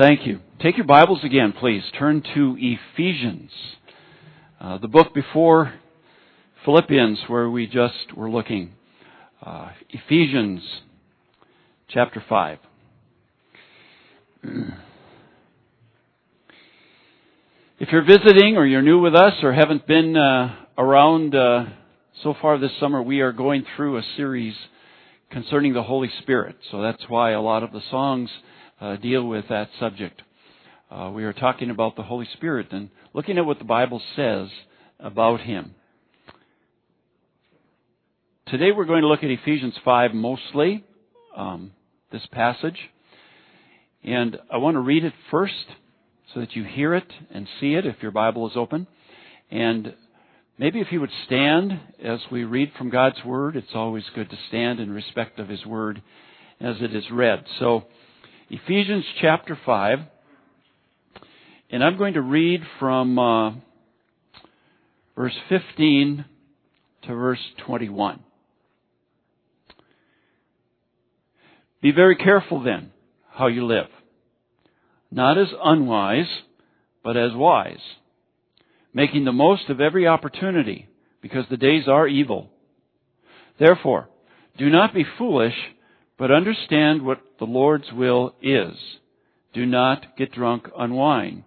Thank you. Take your Bibles again, please. Turn to Ephesians, uh, the book before Philippians, where we just were looking. Uh, Ephesians chapter 5. If you're visiting or you're new with us or haven't been uh, around uh, so far this summer, we are going through a series concerning the Holy Spirit. So that's why a lot of the songs uh, deal with that subject. Uh, we are talking about the Holy Spirit and looking at what the Bible says about Him. Today we're going to look at Ephesians 5 mostly, um, this passage. And I want to read it first so that you hear it and see it if your Bible is open. And maybe if you would stand as we read from God's Word, it's always good to stand in respect of His Word as it is read. So, Ephesians chapter 5. And I'm going to read from uh, verse 15 to verse 21. Be very careful then how you live, not as unwise, but as wise, making the most of every opportunity, because the days are evil. Therefore, do not be foolish, but understand what the Lord's will is. Do not get drunk on wine,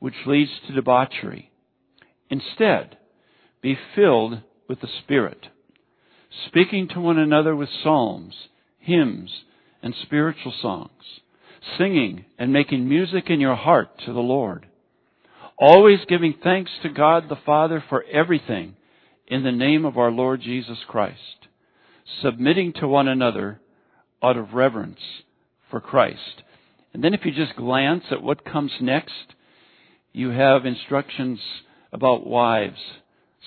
which leads to debauchery. Instead, be filled with the Spirit, speaking to one another with psalms, hymns, and spiritual songs, singing and making music in your heart to the Lord. Always giving thanks to God the Father for everything in the name of our Lord Jesus Christ, submitting to one another out of reverence for Christ. And then if you just glance at what comes next, you have instructions about wives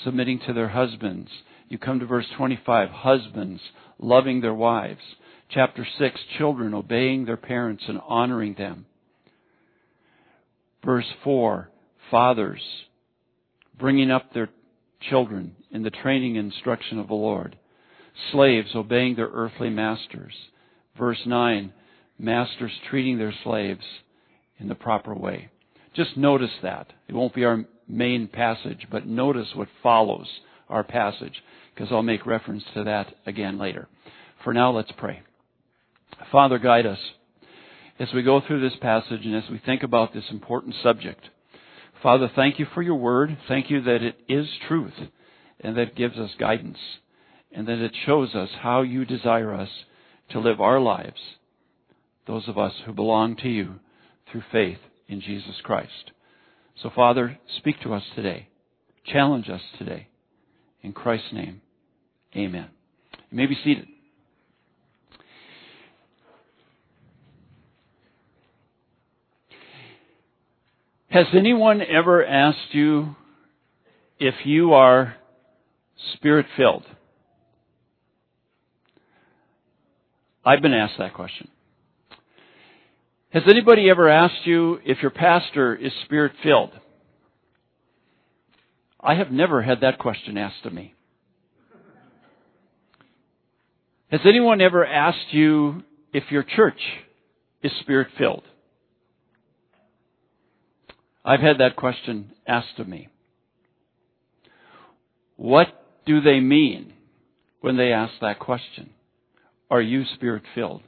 submitting to their husbands. You come to verse 25, husbands loving their wives. Chapter 6, children obeying their parents and honoring them. Verse 4, fathers bringing up their children in the training and instruction of the Lord. Slaves obeying their earthly masters. Verse 9, masters treating their slaves in the proper way. Just notice that. It won't be our main passage, but notice what follows our passage, because I'll make reference to that again later. For now, let's pray. Father, guide us as we go through this passage and as we think about this important subject. Father, thank you for your word. Thank you that it is truth and that it gives us guidance and that it shows us how you desire us to live our lives, those of us who belong to you through faith in Jesus Christ. So, Father, speak to us today. Challenge us today. In Christ's name, amen. You may be seated. Has anyone ever asked you if you are spirit filled? I've been asked that question. Has anybody ever asked you if your pastor is spirit filled? I have never had that question asked of me. Has anyone ever asked you if your church is spirit filled? I've had that question asked of me. What do they mean when they ask that question? Are you spirit filled?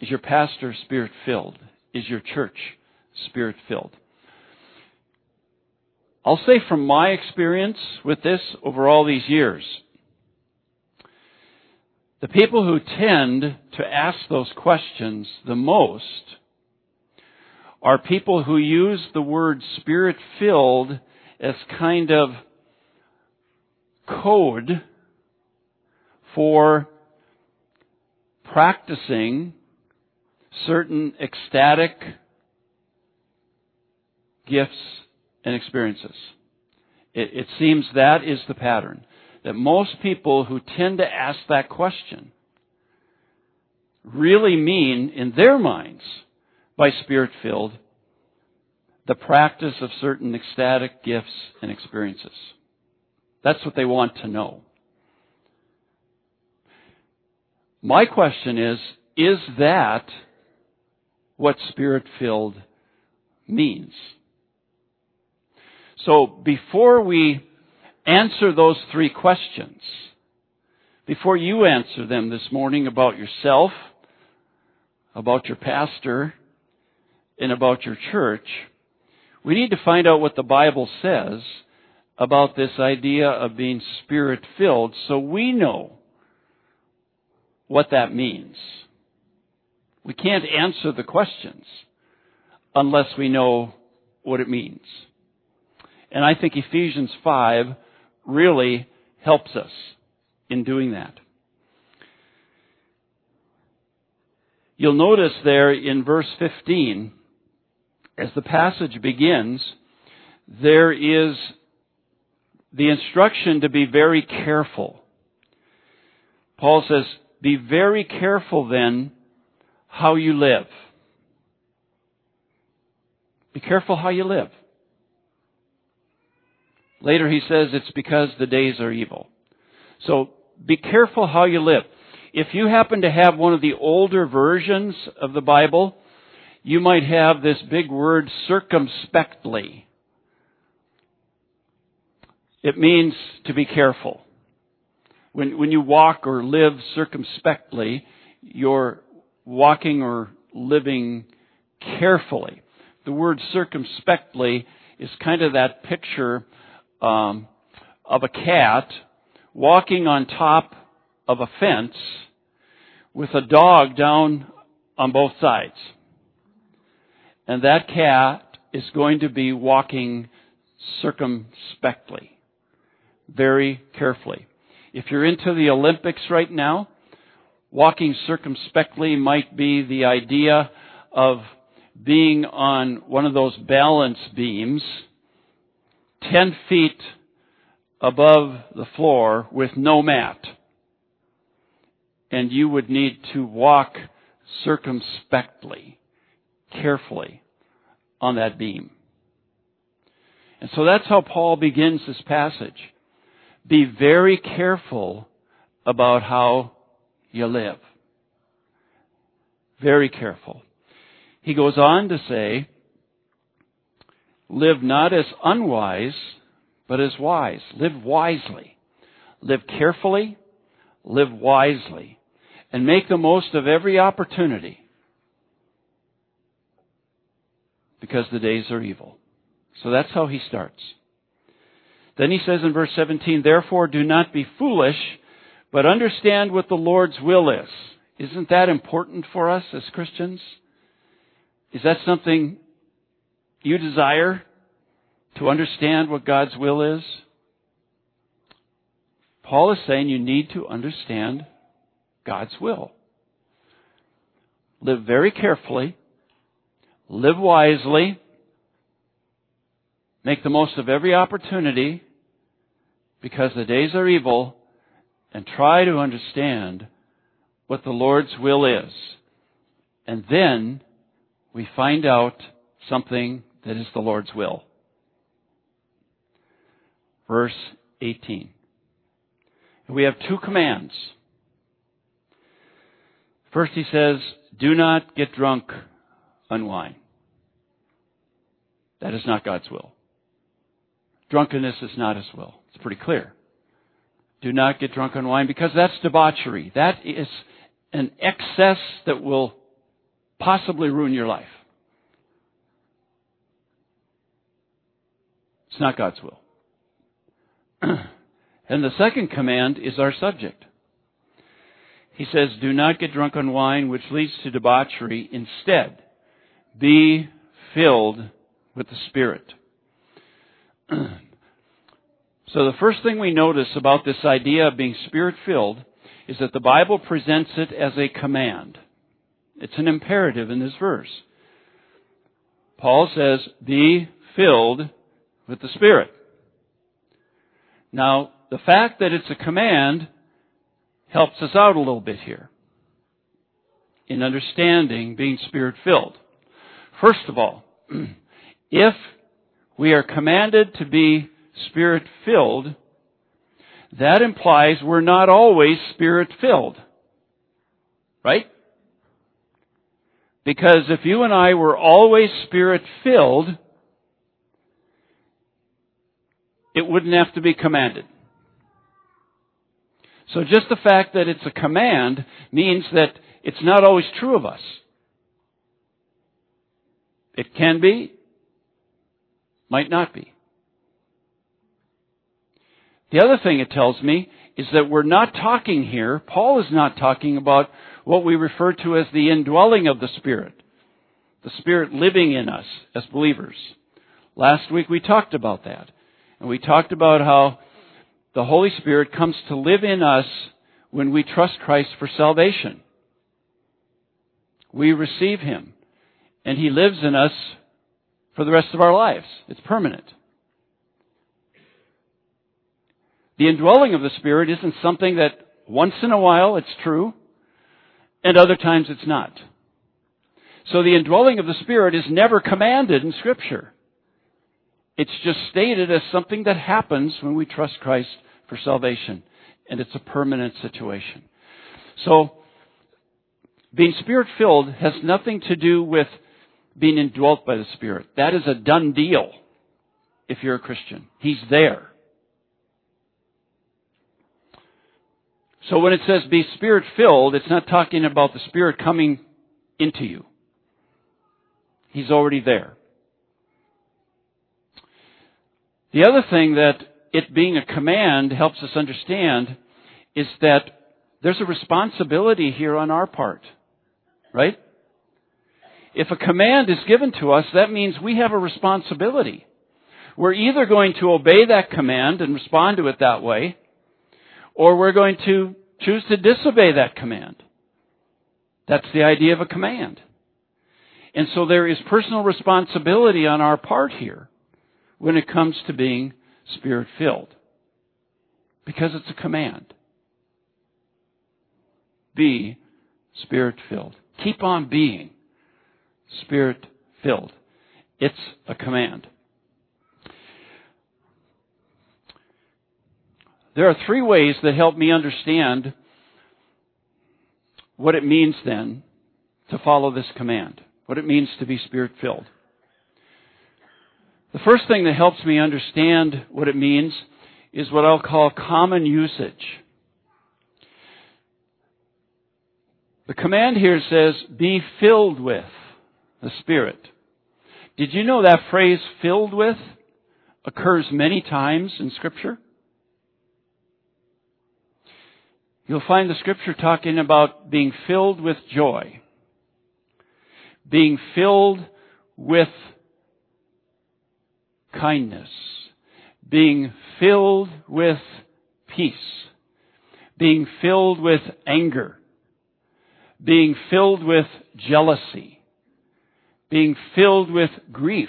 Is your pastor spirit filled? Is your church spirit filled? I'll say from my experience with this over all these years, the people who tend to ask those questions the most are people who use the word spirit filled as kind of code for practicing certain ecstatic gifts and experiences. It, it, seems that is the pattern. That most people who tend to ask that question really mean, in their minds, by spirit filled, the practice of certain ecstatic gifts and experiences. That's what they want to know. My question is, is that what spirit filled means. So before we answer those three questions, before you answer them this morning about yourself, about your pastor, and about your church, we need to find out what the Bible says about this idea of being spirit filled so we know what that means. We can't answer the questions unless we know what it means. And I think Ephesians 5 really helps us in doing that. You'll notice there in verse 15, as the passage begins, there is the instruction to be very careful. Paul says, be very careful then how you live. Be careful how you live. Later he says it's because the days are evil. So be careful how you live. If you happen to have one of the older versions of the Bible, you might have this big word circumspectly. It means to be careful. When, when you walk or live circumspectly, you're walking or living carefully. The word circumspectly is kind of that picture um, of a cat walking on top of a fence with a dog down on both sides. And that cat is going to be walking circumspectly, very carefully. If you're into the Olympics right now, walking circumspectly might be the idea of being on one of those balance beams 10 feet above the floor with no mat. And you would need to walk circumspectly, carefully on that beam. And so that's how Paul begins this passage. Be very careful about how you live. Very careful. He goes on to say, Live not as unwise, but as wise. Live wisely. Live carefully. Live wisely. And make the most of every opportunity. Because the days are evil. So that's how he starts. Then he says in verse 17, Therefore do not be foolish, but understand what the Lord's will is. Isn't that important for us as Christians? Is that something you desire to understand what God's will is? Paul is saying you need to understand God's will. Live very carefully. Live wisely. Make the most of every opportunity because the days are evil and try to understand what the Lord's will is. And then we find out something that is the Lord's will. Verse 18. We have two commands. First he says, do not get drunk on wine. That is not God's will. Drunkenness is not His will. It's pretty clear. Do not get drunk on wine because that's debauchery. That is an excess that will possibly ruin your life. It's not God's will. and the second command is our subject. He says, Do not get drunk on wine, which leads to debauchery. Instead, be filled with the Spirit. so the first thing we notice about this idea of being Spirit filled is that the Bible presents it as a command. It's an imperative in this verse. Paul says, Be filled with the Spirit. Now, the fact that it's a command helps us out a little bit here in understanding being Spirit filled. First of all, if we are commanded to be Spirit filled, that implies we're not always Spirit filled. Right? Because if you and I were always spirit filled, it wouldn't have to be commanded. So just the fact that it's a command means that it's not always true of us. It can be, might not be. The other thing it tells me is that we're not talking here, Paul is not talking about what we refer to as the indwelling of the Spirit. The Spirit living in us as believers. Last week we talked about that. And we talked about how the Holy Spirit comes to live in us when we trust Christ for salvation. We receive Him. And He lives in us for the rest of our lives. It's permanent. The indwelling of the Spirit isn't something that once in a while it's true, and other times it's not. So the indwelling of the Spirit is never commanded in Scripture. It's just stated as something that happens when we trust Christ for salvation. And it's a permanent situation. So, being spirit filled has nothing to do with being indwelt by the Spirit. That is a done deal if you're a Christian. He's there. So when it says be spirit filled, it's not talking about the Spirit coming into you. He's already there. The other thing that it being a command helps us understand is that there's a responsibility here on our part. Right? If a command is given to us, that means we have a responsibility. We're either going to obey that command and respond to it that way, or we're going to choose to disobey that command. That's the idea of a command. And so there is personal responsibility on our part here when it comes to being spirit filled. Because it's a command. Be spirit filled. Keep on being spirit filled. It's a command. There are three ways that help me understand what it means then to follow this command, what it means to be spirit filled. The first thing that helps me understand what it means is what I'll call common usage. The command here says, be filled with the Spirit. Did you know that phrase, filled with, occurs many times in Scripture? You'll find the Scripture talking about being filled with joy, being filled with kindness, being filled with peace, being filled with anger, being filled with jealousy, being filled with grief,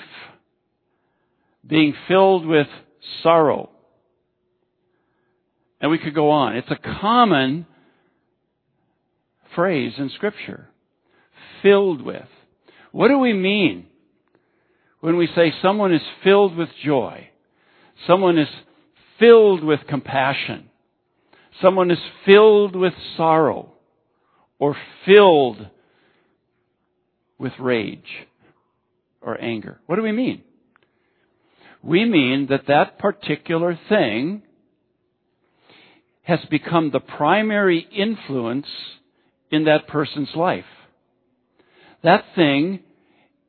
being filled with sorrow. And we could go on. It's a common phrase in Scripture. Filled with. What do we mean when we say someone is filled with joy, someone is filled with compassion, someone is filled with sorrow, or filled with rage or anger. What do we mean? We mean that that particular thing has become the primary influence in that person's life. That thing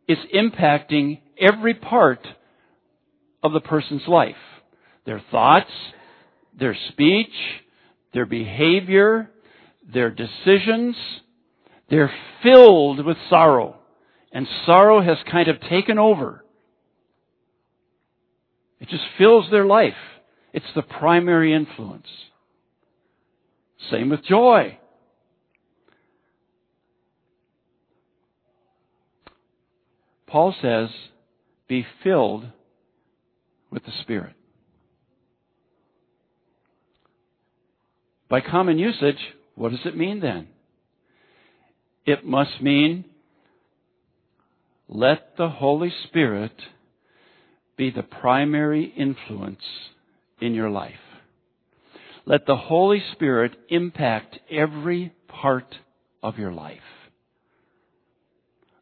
is impacting every part of the person's life. Their thoughts, their speech, their behavior, their decisions. They're filled with sorrow. And sorrow has kind of taken over. It just fills their life. It's the primary influence. Same with joy. Paul says, be filled with the Spirit. By common usage, what does it mean then? It must mean let the Holy Spirit be the primary influence in your life. Let the Holy Spirit impact every part of your life.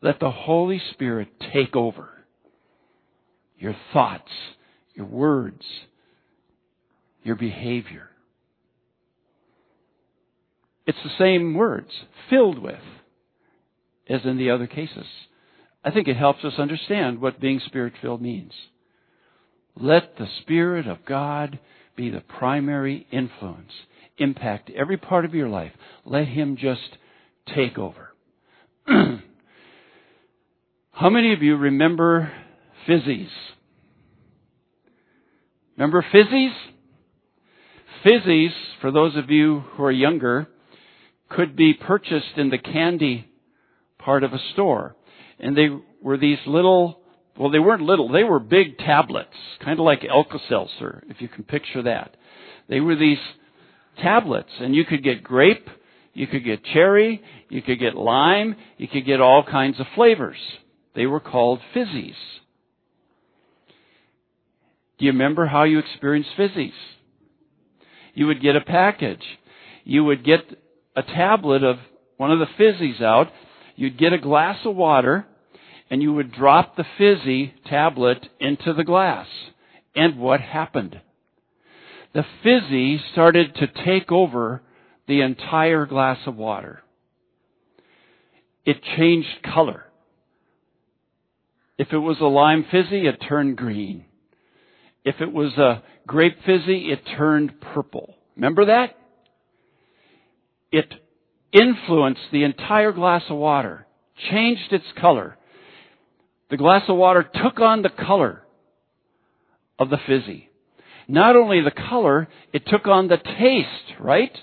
Let the Holy Spirit take over your thoughts, your words, your behavior. It's the same words, filled with, as in the other cases. I think it helps us understand what being spirit filled means. Let the Spirit of God be the primary influence, impact every part of your life. Let Him just take over. How many of you remember fizzies? Remember fizzies? Fizzies, for those of you who are younger, could be purchased in the candy part of a store. And they were these little, well, they weren't little, they were big tablets, kind of like Alka-Seltzer, if you can picture that. They were these tablets, and you could get grape, you could get cherry, you could get lime, you could get all kinds of flavors. They were called fizzies. Do you remember how you experienced fizzies? You would get a package. You would get a tablet of one of the fizzies out. You'd get a glass of water and you would drop the fizzy tablet into the glass. And what happened? The fizzy started to take over the entire glass of water. It changed color. If it was a lime fizzy, it turned green. If it was a grape fizzy, it turned purple. Remember that? It influenced the entire glass of water, changed its color. The glass of water took on the color of the fizzy. Not only the color, it took on the taste, right?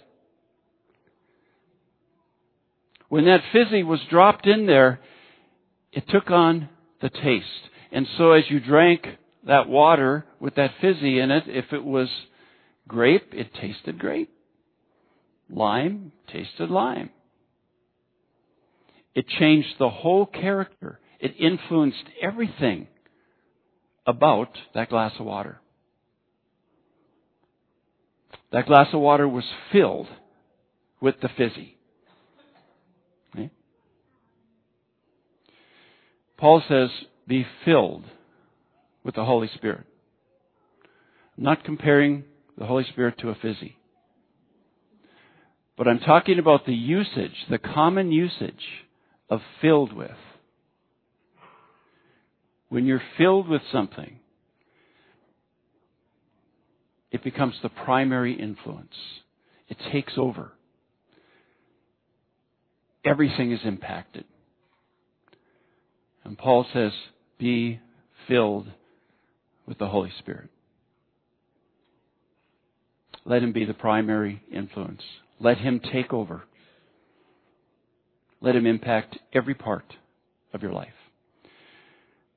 When that fizzy was dropped in there, it took on the taste. And so as you drank that water with that fizzy in it, if it was grape, it tasted grape. Lime tasted lime. It changed the whole character. It influenced everything about that glass of water. That glass of water was filled with the fizzy. Paul says, be filled with the Holy Spirit. I'm not comparing the Holy Spirit to a fizzy. But I'm talking about the usage, the common usage of filled with. When you're filled with something, it becomes the primary influence. It takes over. Everything is impacted. And Paul says, be filled with the Holy Spirit. Let him be the primary influence. Let him take over. Let him impact every part of your life.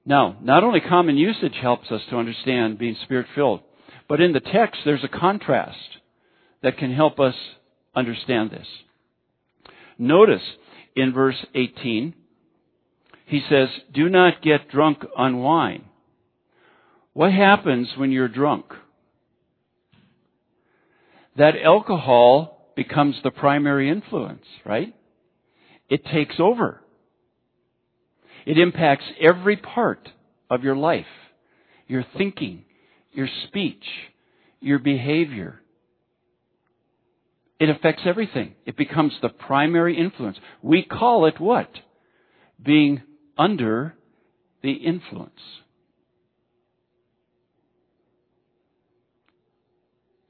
Now, not only common usage helps us to understand being spirit filled, but in the text there's a contrast that can help us understand this. Notice in verse 18, he says, do not get drunk on wine. What happens when you're drunk? That alcohol becomes the primary influence, right? It takes over. It impacts every part of your life. Your thinking, your speech, your behavior. It affects everything. It becomes the primary influence. We call it what? Being under the influence.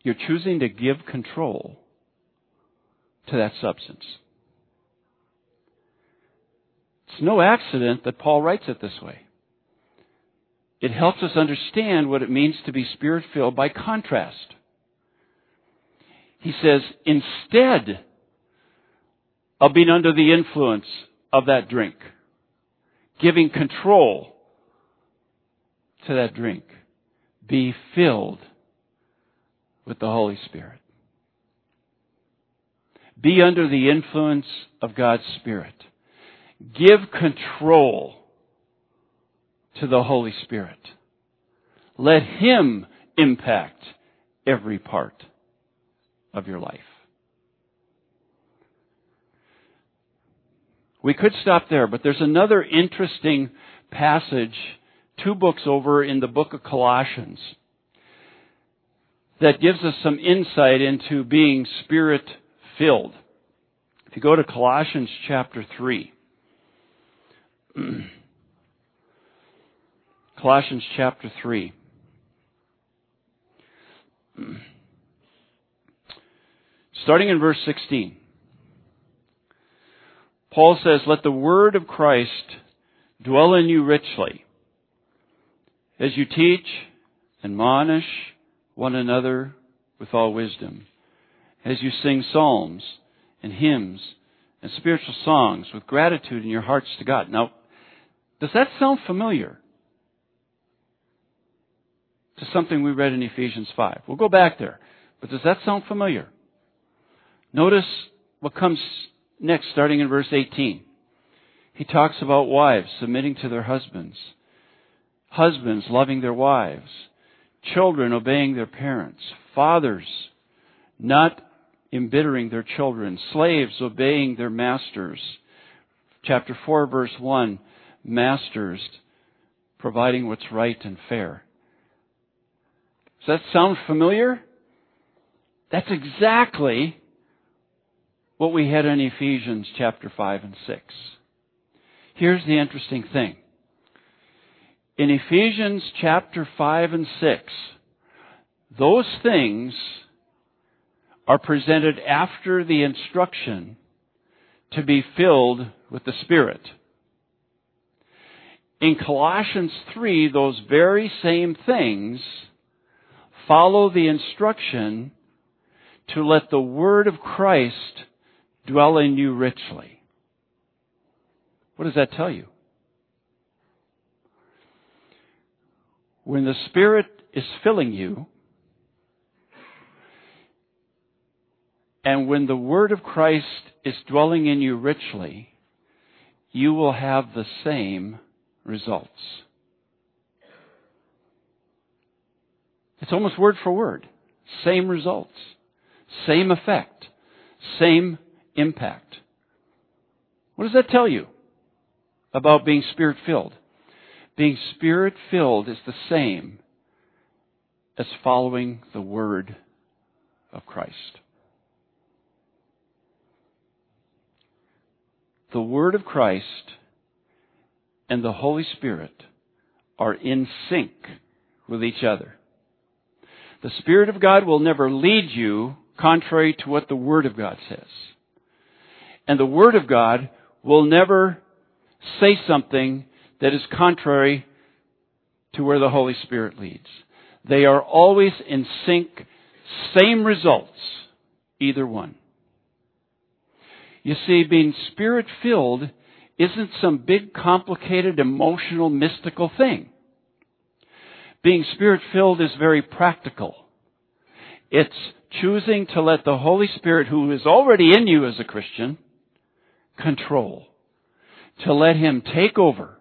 You're choosing to give control to that substance. It's no accident that Paul writes it this way. It helps us understand what it means to be spirit filled by contrast. He says, instead of being under the influence of that drink, giving control to that drink. Be filled with the Holy Spirit. Be under the influence of God's Spirit. Give control to the Holy Spirit. Let Him impact every part of your life. We could stop there, but there's another interesting passage two books over in the book of Colossians that gives us some insight into being spirit filled. If you go to Colossians chapter 3, Colossians chapter 3. Starting in verse 16. Paul says, Let the word of Christ dwell in you richly, as you teach, and admonish one another with all wisdom, as you sing psalms and hymns and spiritual songs with gratitude in your hearts to God. Now, does that sound familiar? To something we read in Ephesians 5. We'll go back there. But does that sound familiar? Notice what comes next, starting in verse 18. He talks about wives submitting to their husbands, husbands loving their wives, children obeying their parents, fathers not embittering their children, slaves obeying their masters. Chapter 4, verse 1 Masters providing what's right and fair. Does that sound familiar? That's exactly what we had in Ephesians chapter 5 and 6. Here's the interesting thing. In Ephesians chapter 5 and 6, those things are presented after the instruction to be filled with the Spirit. In Colossians 3, those very same things follow the instruction to let the Word of Christ dwell in you richly. What does that tell you? When the Spirit is filling you, and when the Word of Christ is dwelling in you richly, you will have the same results. It's almost word for word. Same results. Same effect. Same impact. What does that tell you about being spirit filled? Being spirit filled is the same as following the word of Christ. The word of Christ and the Holy Spirit are in sync with each other. The Spirit of God will never lead you contrary to what the Word of God says. And the Word of God will never say something that is contrary to where the Holy Spirit leads. They are always in sync, same results, either one. You see, being spirit filled isn't some big, complicated, emotional, mystical thing. Being spirit filled is very practical. It's choosing to let the Holy Spirit, who is already in you as a Christian, control. To let Him take over.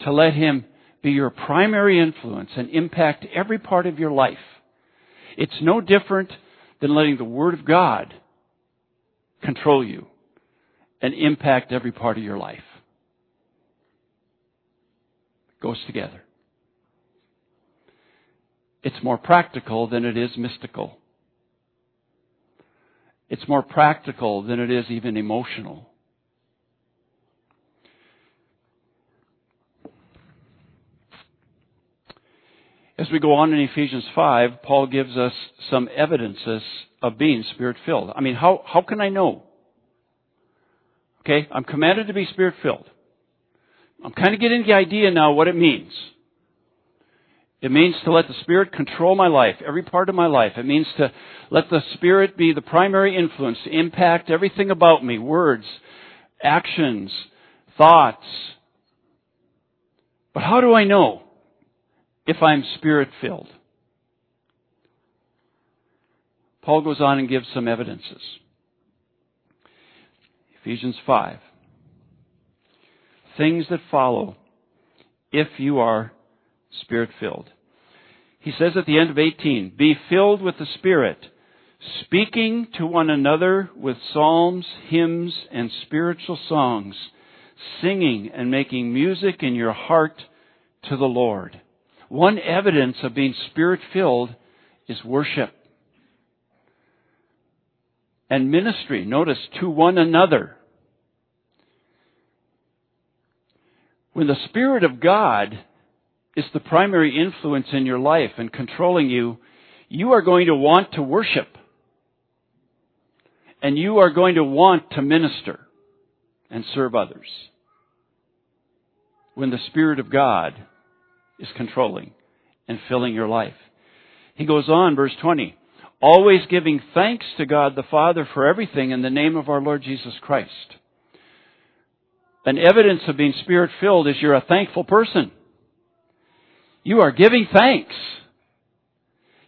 To let Him be your primary influence and impact every part of your life. It's no different than letting the Word of God control you and impact every part of your life. It goes together. It's more practical than it is mystical. It's more practical than it is even emotional. As we go on in Ephesians 5, Paul gives us some evidences of being spirit filled. I mean, how, how can I know? Okay, I'm commanded to be spirit filled. I'm kind of getting the idea now what it means. It means to let the Spirit control my life, every part of my life. It means to let the Spirit be the primary influence to impact everything about me words, actions, thoughts. But how do I know if I'm Spirit filled? Paul goes on and gives some evidences. Ephesians 5. Things that follow if you are spirit filled. He says at the end of 18, Be filled with the Spirit, speaking to one another with psalms, hymns, and spiritual songs, singing and making music in your heart to the Lord. One evidence of being spirit filled is worship. And ministry, notice, to one another. When the Spirit of God is the primary influence in your life and controlling you, you are going to want to worship. And you are going to want to minister and serve others. When the Spirit of God is controlling and filling your life. He goes on, verse 20, always giving thanks to God the Father for everything in the name of our Lord Jesus Christ. An evidence of being spirit filled is you're a thankful person. You are giving thanks.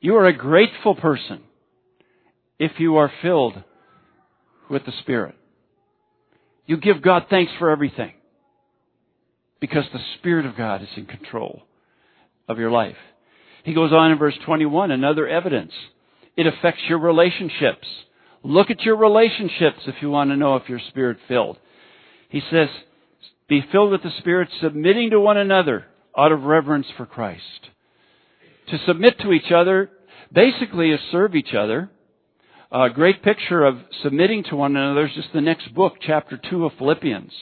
You are a grateful person if you are filled with the Spirit. You give God thanks for everything because the Spirit of God is in control of your life. He goes on in verse 21, another evidence. It affects your relationships. Look at your relationships if you want to know if you're spirit filled. He says, be filled with the Spirit, submitting to one another out of reverence for Christ. To submit to each other basically is serve each other. A great picture of submitting to one another is just the next book, chapter 2 of Philippians.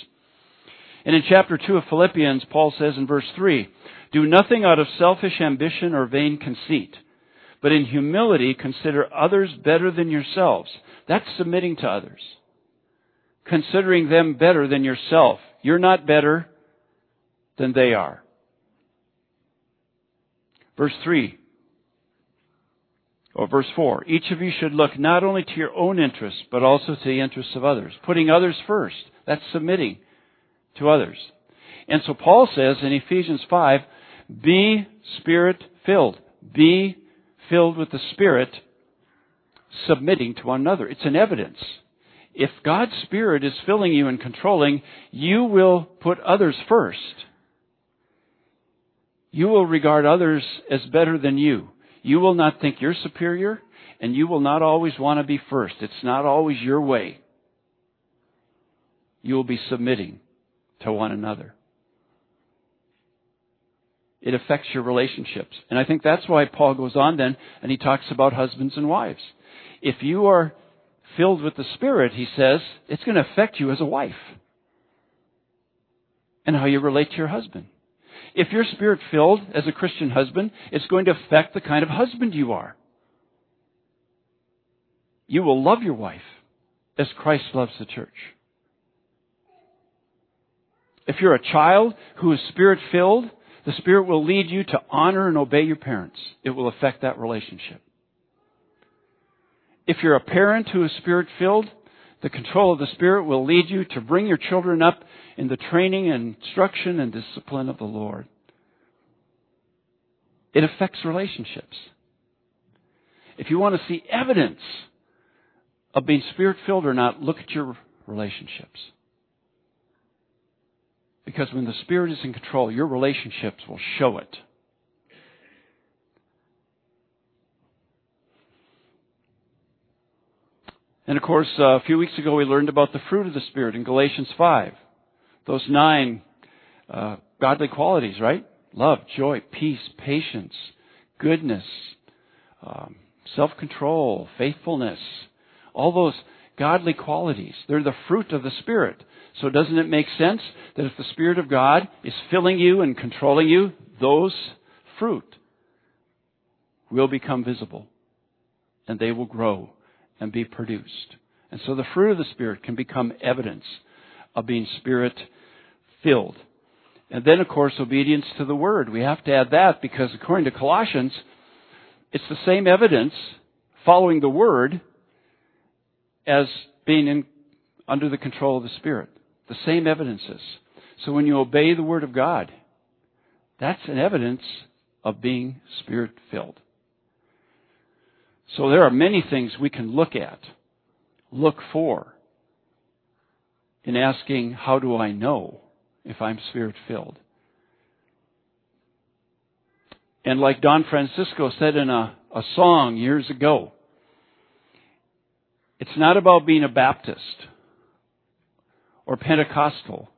And in chapter 2 of Philippians, Paul says in verse 3, Do nothing out of selfish ambition or vain conceit, but in humility consider others better than yourselves. That's submitting to others. Considering them better than yourself. You're not better than they are. Verse 3. Or verse 4. Each of you should look not only to your own interests, but also to the interests of others. Putting others first. That's submitting to others. And so Paul says in Ephesians 5, be spirit filled. Be filled with the Spirit, submitting to one another. It's an evidence. If God's Spirit is filling you and controlling, you will put others first. You will regard others as better than you. You will not think you're superior, and you will not always want to be first. It's not always your way. You will be submitting to one another. It affects your relationships. And I think that's why Paul goes on then and he talks about husbands and wives. If you are filled with the Spirit, he says, it's going to affect you as a wife and how you relate to your husband. If you're spirit filled as a Christian husband, it's going to affect the kind of husband you are. You will love your wife as Christ loves the church. If you're a child who is spirit filled, the Spirit will lead you to honor and obey your parents. It will affect that relationship. If you're a parent who is Spirit filled, the control of the Spirit will lead you to bring your children up in the training and instruction and discipline of the Lord. It affects relationships. If you want to see evidence of being spirit filled or not, look at your relationships. Because when the Spirit is in control, your relationships will show it. And of course, uh, a few weeks ago we learned about the fruit of the Spirit in Galatians 5. Those nine uh, godly qualities, right? Love, joy, peace, patience, goodness, um, self-control, faithfulness. All those godly qualities. They're the fruit of the Spirit. So doesn't it make sense that if the Spirit of God is filling you and controlling you, those fruit will become visible and they will grow and be produced. And so the fruit of the Spirit can become evidence of being Spirit filled. And then, of course, obedience to the Word. We have to add that because according to Colossians, it's the same evidence following the Word as being in, under the control of the Spirit. The same evidences. So when you obey the Word of God, that's an evidence of being Spirit filled. So there are many things we can look at, look for, in asking, how do I know if I'm Spirit filled? And like Don Francisco said in a, a song years ago, it's not about being a Baptist or Pentecostal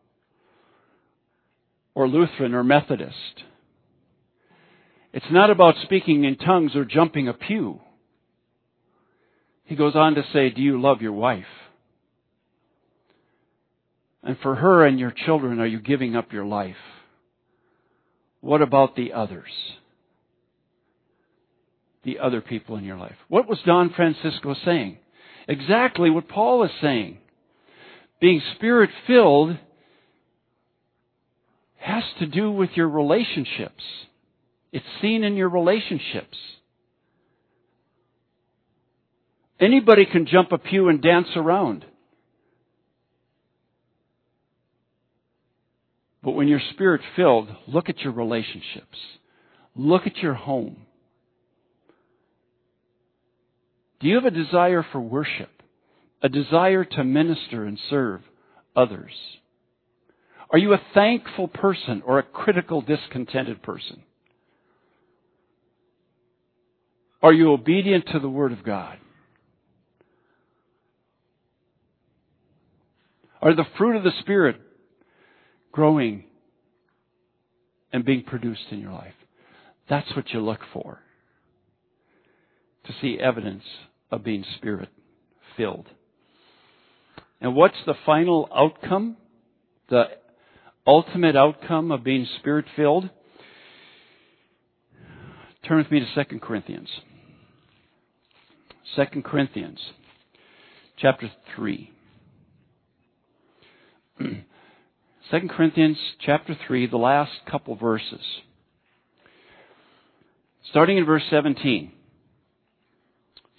or Lutheran or Methodist. It's not about speaking in tongues or jumping a pew. He goes on to say, Do you love your wife? And for her and your children, are you giving up your life? What about the others? The other people in your life. What was Don Francisco saying? Exactly what Paul is saying. Being spirit filled has to do with your relationships. It's seen in your relationships. Anybody can jump a pew and dance around. But when you're spirit filled, look at your relationships. Look at your home. Do you have a desire for worship? A desire to minister and serve others? Are you a thankful person or a critical, discontented person? Are you obedient to the Word of God? Are the fruit of the Spirit growing and being produced in your life? That's what you look for. To see evidence of being Spirit filled. And what's the final outcome? The ultimate outcome of being Spirit filled? Turn with me to 2 Corinthians. 2 Corinthians chapter 3. 2 Corinthians chapter 3, the last couple verses. Starting in verse 17.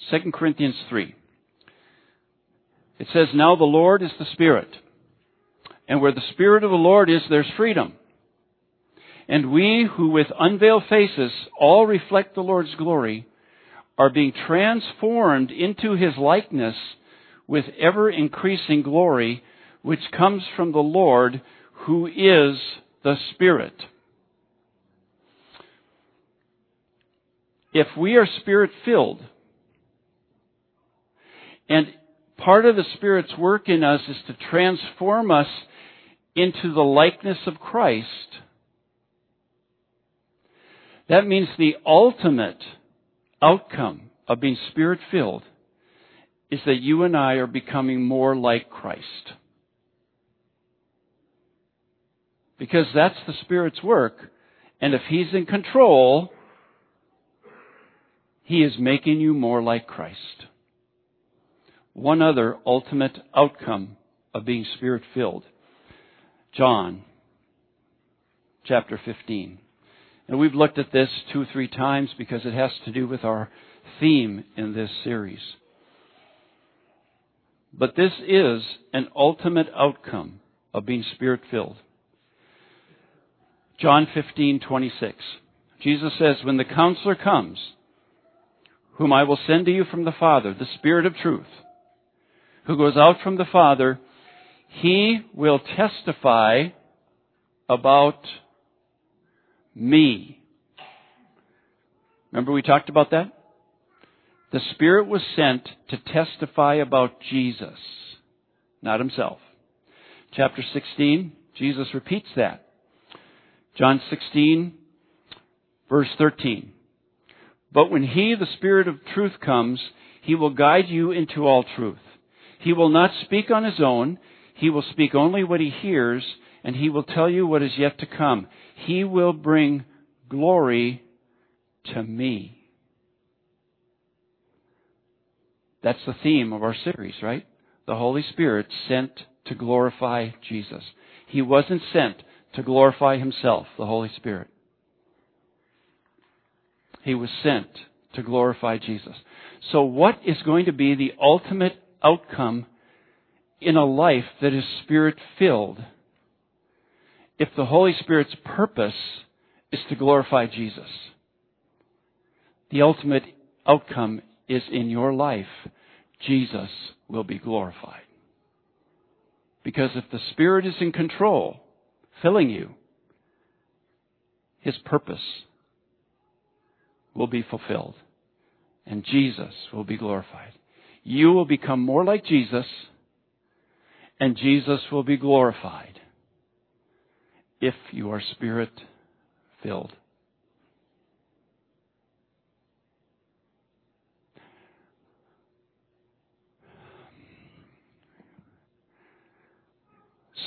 2 Corinthians 3. It says, Now the Lord is the Spirit. And where the Spirit of the Lord is, there's freedom. And we who with unveiled faces all reflect the Lord's glory are being transformed into His likeness with ever increasing glory, which comes from the Lord who is the Spirit. If we are Spirit filled, and part of the Spirit's work in us is to transform us into the likeness of Christ, that means the ultimate outcome of being Spirit filled is that you and I are becoming more like Christ. Because that's the Spirit's work. And if He's in control, He is making you more like Christ. One other ultimate outcome of being Spirit filled. John chapter 15. And we've looked at this two or three times because it has to do with our theme in this series. But this is an ultimate outcome of being spirit filled. John 15:26. Jesus says, "When the counselor comes, whom I will send to you from the Father, the Spirit of truth, who goes out from the Father, he will testify about me." Remember we talked about that? The Spirit was sent to testify about Jesus, not himself. Chapter 16, Jesus repeats that. John 16, verse 13. But when He, the Spirit of truth, comes, He will guide you into all truth. He will not speak on His own. He will speak only what He hears, and He will tell you what is yet to come. He will bring glory to me. That's the theme of our series, right? The Holy Spirit sent to glorify Jesus. He wasn't sent to glorify himself, the Holy Spirit. He was sent to glorify Jesus. So what is going to be the ultimate outcome in a life that is spirit filled if the Holy Spirit's purpose is to glorify Jesus? The ultimate outcome is in your life, Jesus will be glorified. Because if the Spirit is in control, filling you, His purpose will be fulfilled and Jesus will be glorified. You will become more like Jesus and Jesus will be glorified. if you are spirit filled.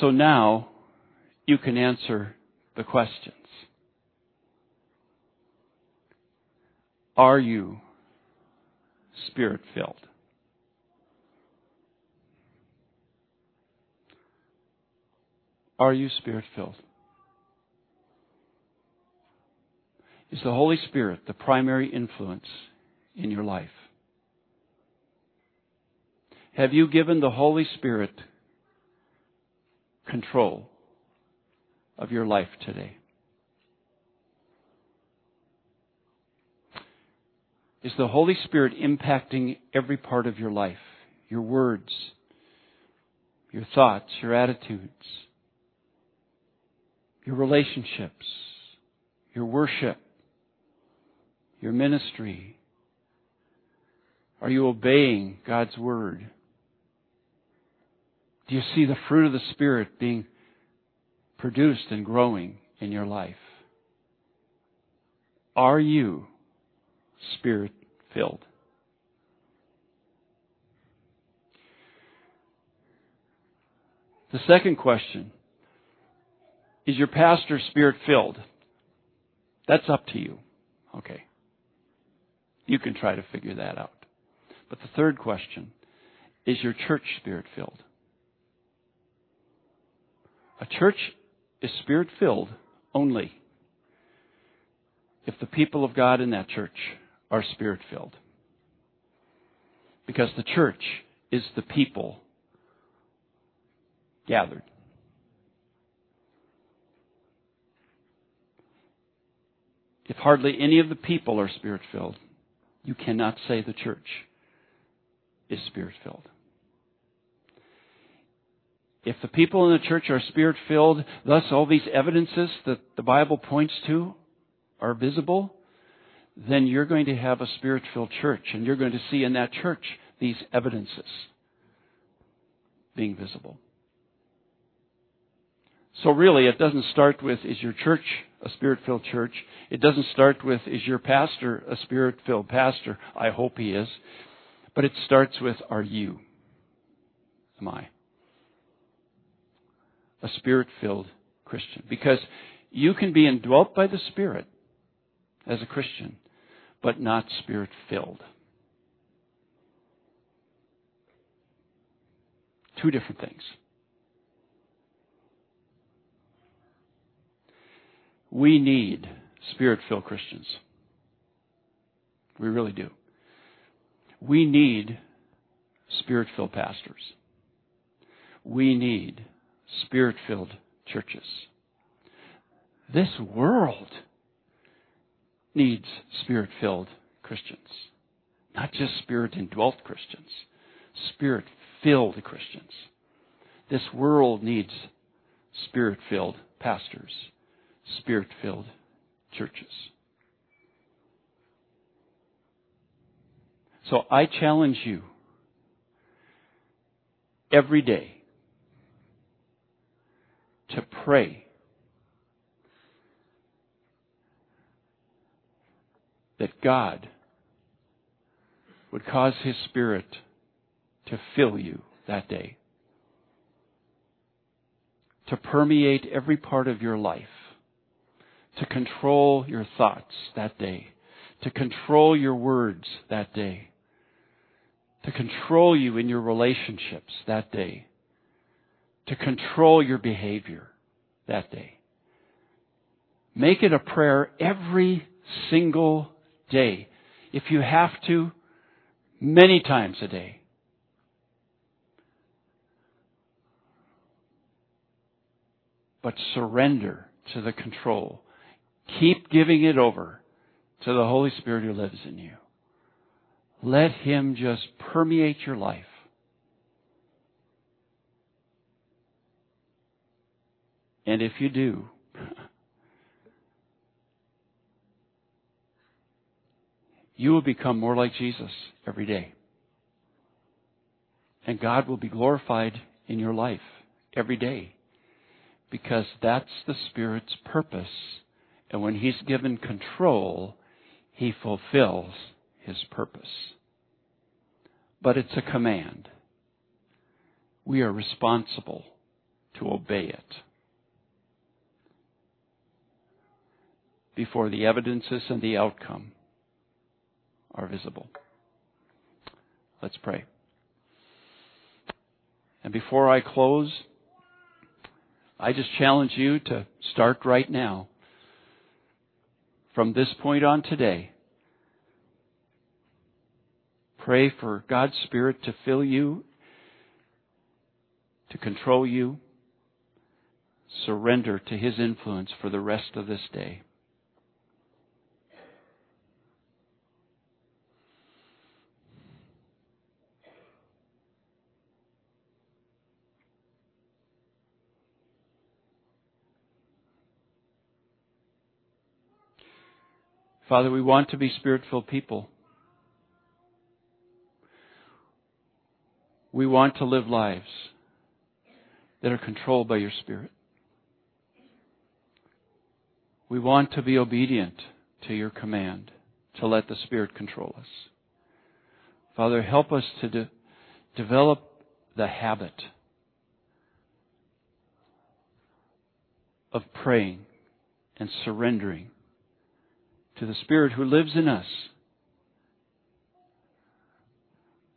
So now you can answer the questions. Are you spirit filled? Are you spirit filled? Is the Holy Spirit the primary influence in your life? Have you given the Holy Spirit control of your life today? Is the Holy Spirit impacting every part of your life? Your words, your thoughts, your attitudes, your relationships, your worship, your ministry? Are you obeying God's Word? Do you see the fruit of the Spirit being produced and growing in your life? Are you Spirit filled? The second question is your pastor spirit filled? That's up to you. Okay. You can try to figure that out. But the third question is your church spirit filled? A church is spirit filled only if the people of God in that church are spirit filled. Because the church is the people gathered. If hardly any of the people are spirit filled, you cannot say the church is spirit filled. If the people in the church are spirit filled, thus all these evidences that the Bible points to are visible, then you're going to have a spirit filled church and you're going to see in that church these evidences being visible. So really, it doesn't start with, is your church a spirit filled church? It doesn't start with, is your pastor a spirit filled pastor? I hope he is. But it starts with, are you? Am I? A spirit filled Christian. Because you can be indwelt by the Spirit as a Christian, but not spirit filled. Two different things. We need spirit filled Christians. We really do. We need spirit filled pastors. We need spirit filled churches. This world needs spirit filled Christians. Not just spirit indwelt Christians, spirit filled Christians. This world needs spirit filled pastors spirit filled churches. So I challenge you every day to pray. That God would cause His Spirit to fill you that day, to permeate every part of your life. To control your thoughts that day, to control your words that day, to control you in your relationships that day, to control your behavior that day. Make it a prayer every single day. If you have to, many times a day. But surrender to the control Keep giving it over to the Holy Spirit who lives in you. Let Him just permeate your life. And if you do, you will become more like Jesus every day. And God will be glorified in your life every day because that's the Spirit's purpose. And when He's given control, He fulfills His purpose. But it's a command. We are responsible to obey it. Before the evidences and the outcome are visible. Let's pray. And before I close, I just challenge you to start right now. From this point on today, pray for God's Spirit to fill you, to control you, surrender to His influence for the rest of this day. Father, we want to be spirit filled people. We want to live lives that are controlled by your Spirit. We want to be obedient to your command to let the Spirit control us. Father, help us to de- develop the habit of praying and surrendering to the Spirit who lives in us,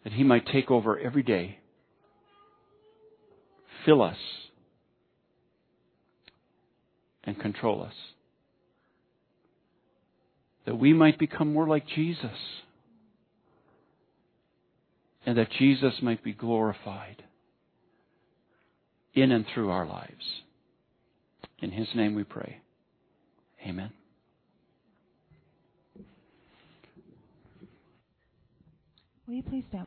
that He might take over every day, fill us, and control us. That we might become more like Jesus, and that Jesus might be glorified in and through our lives. In His name we pray. Amen. Will you please stand?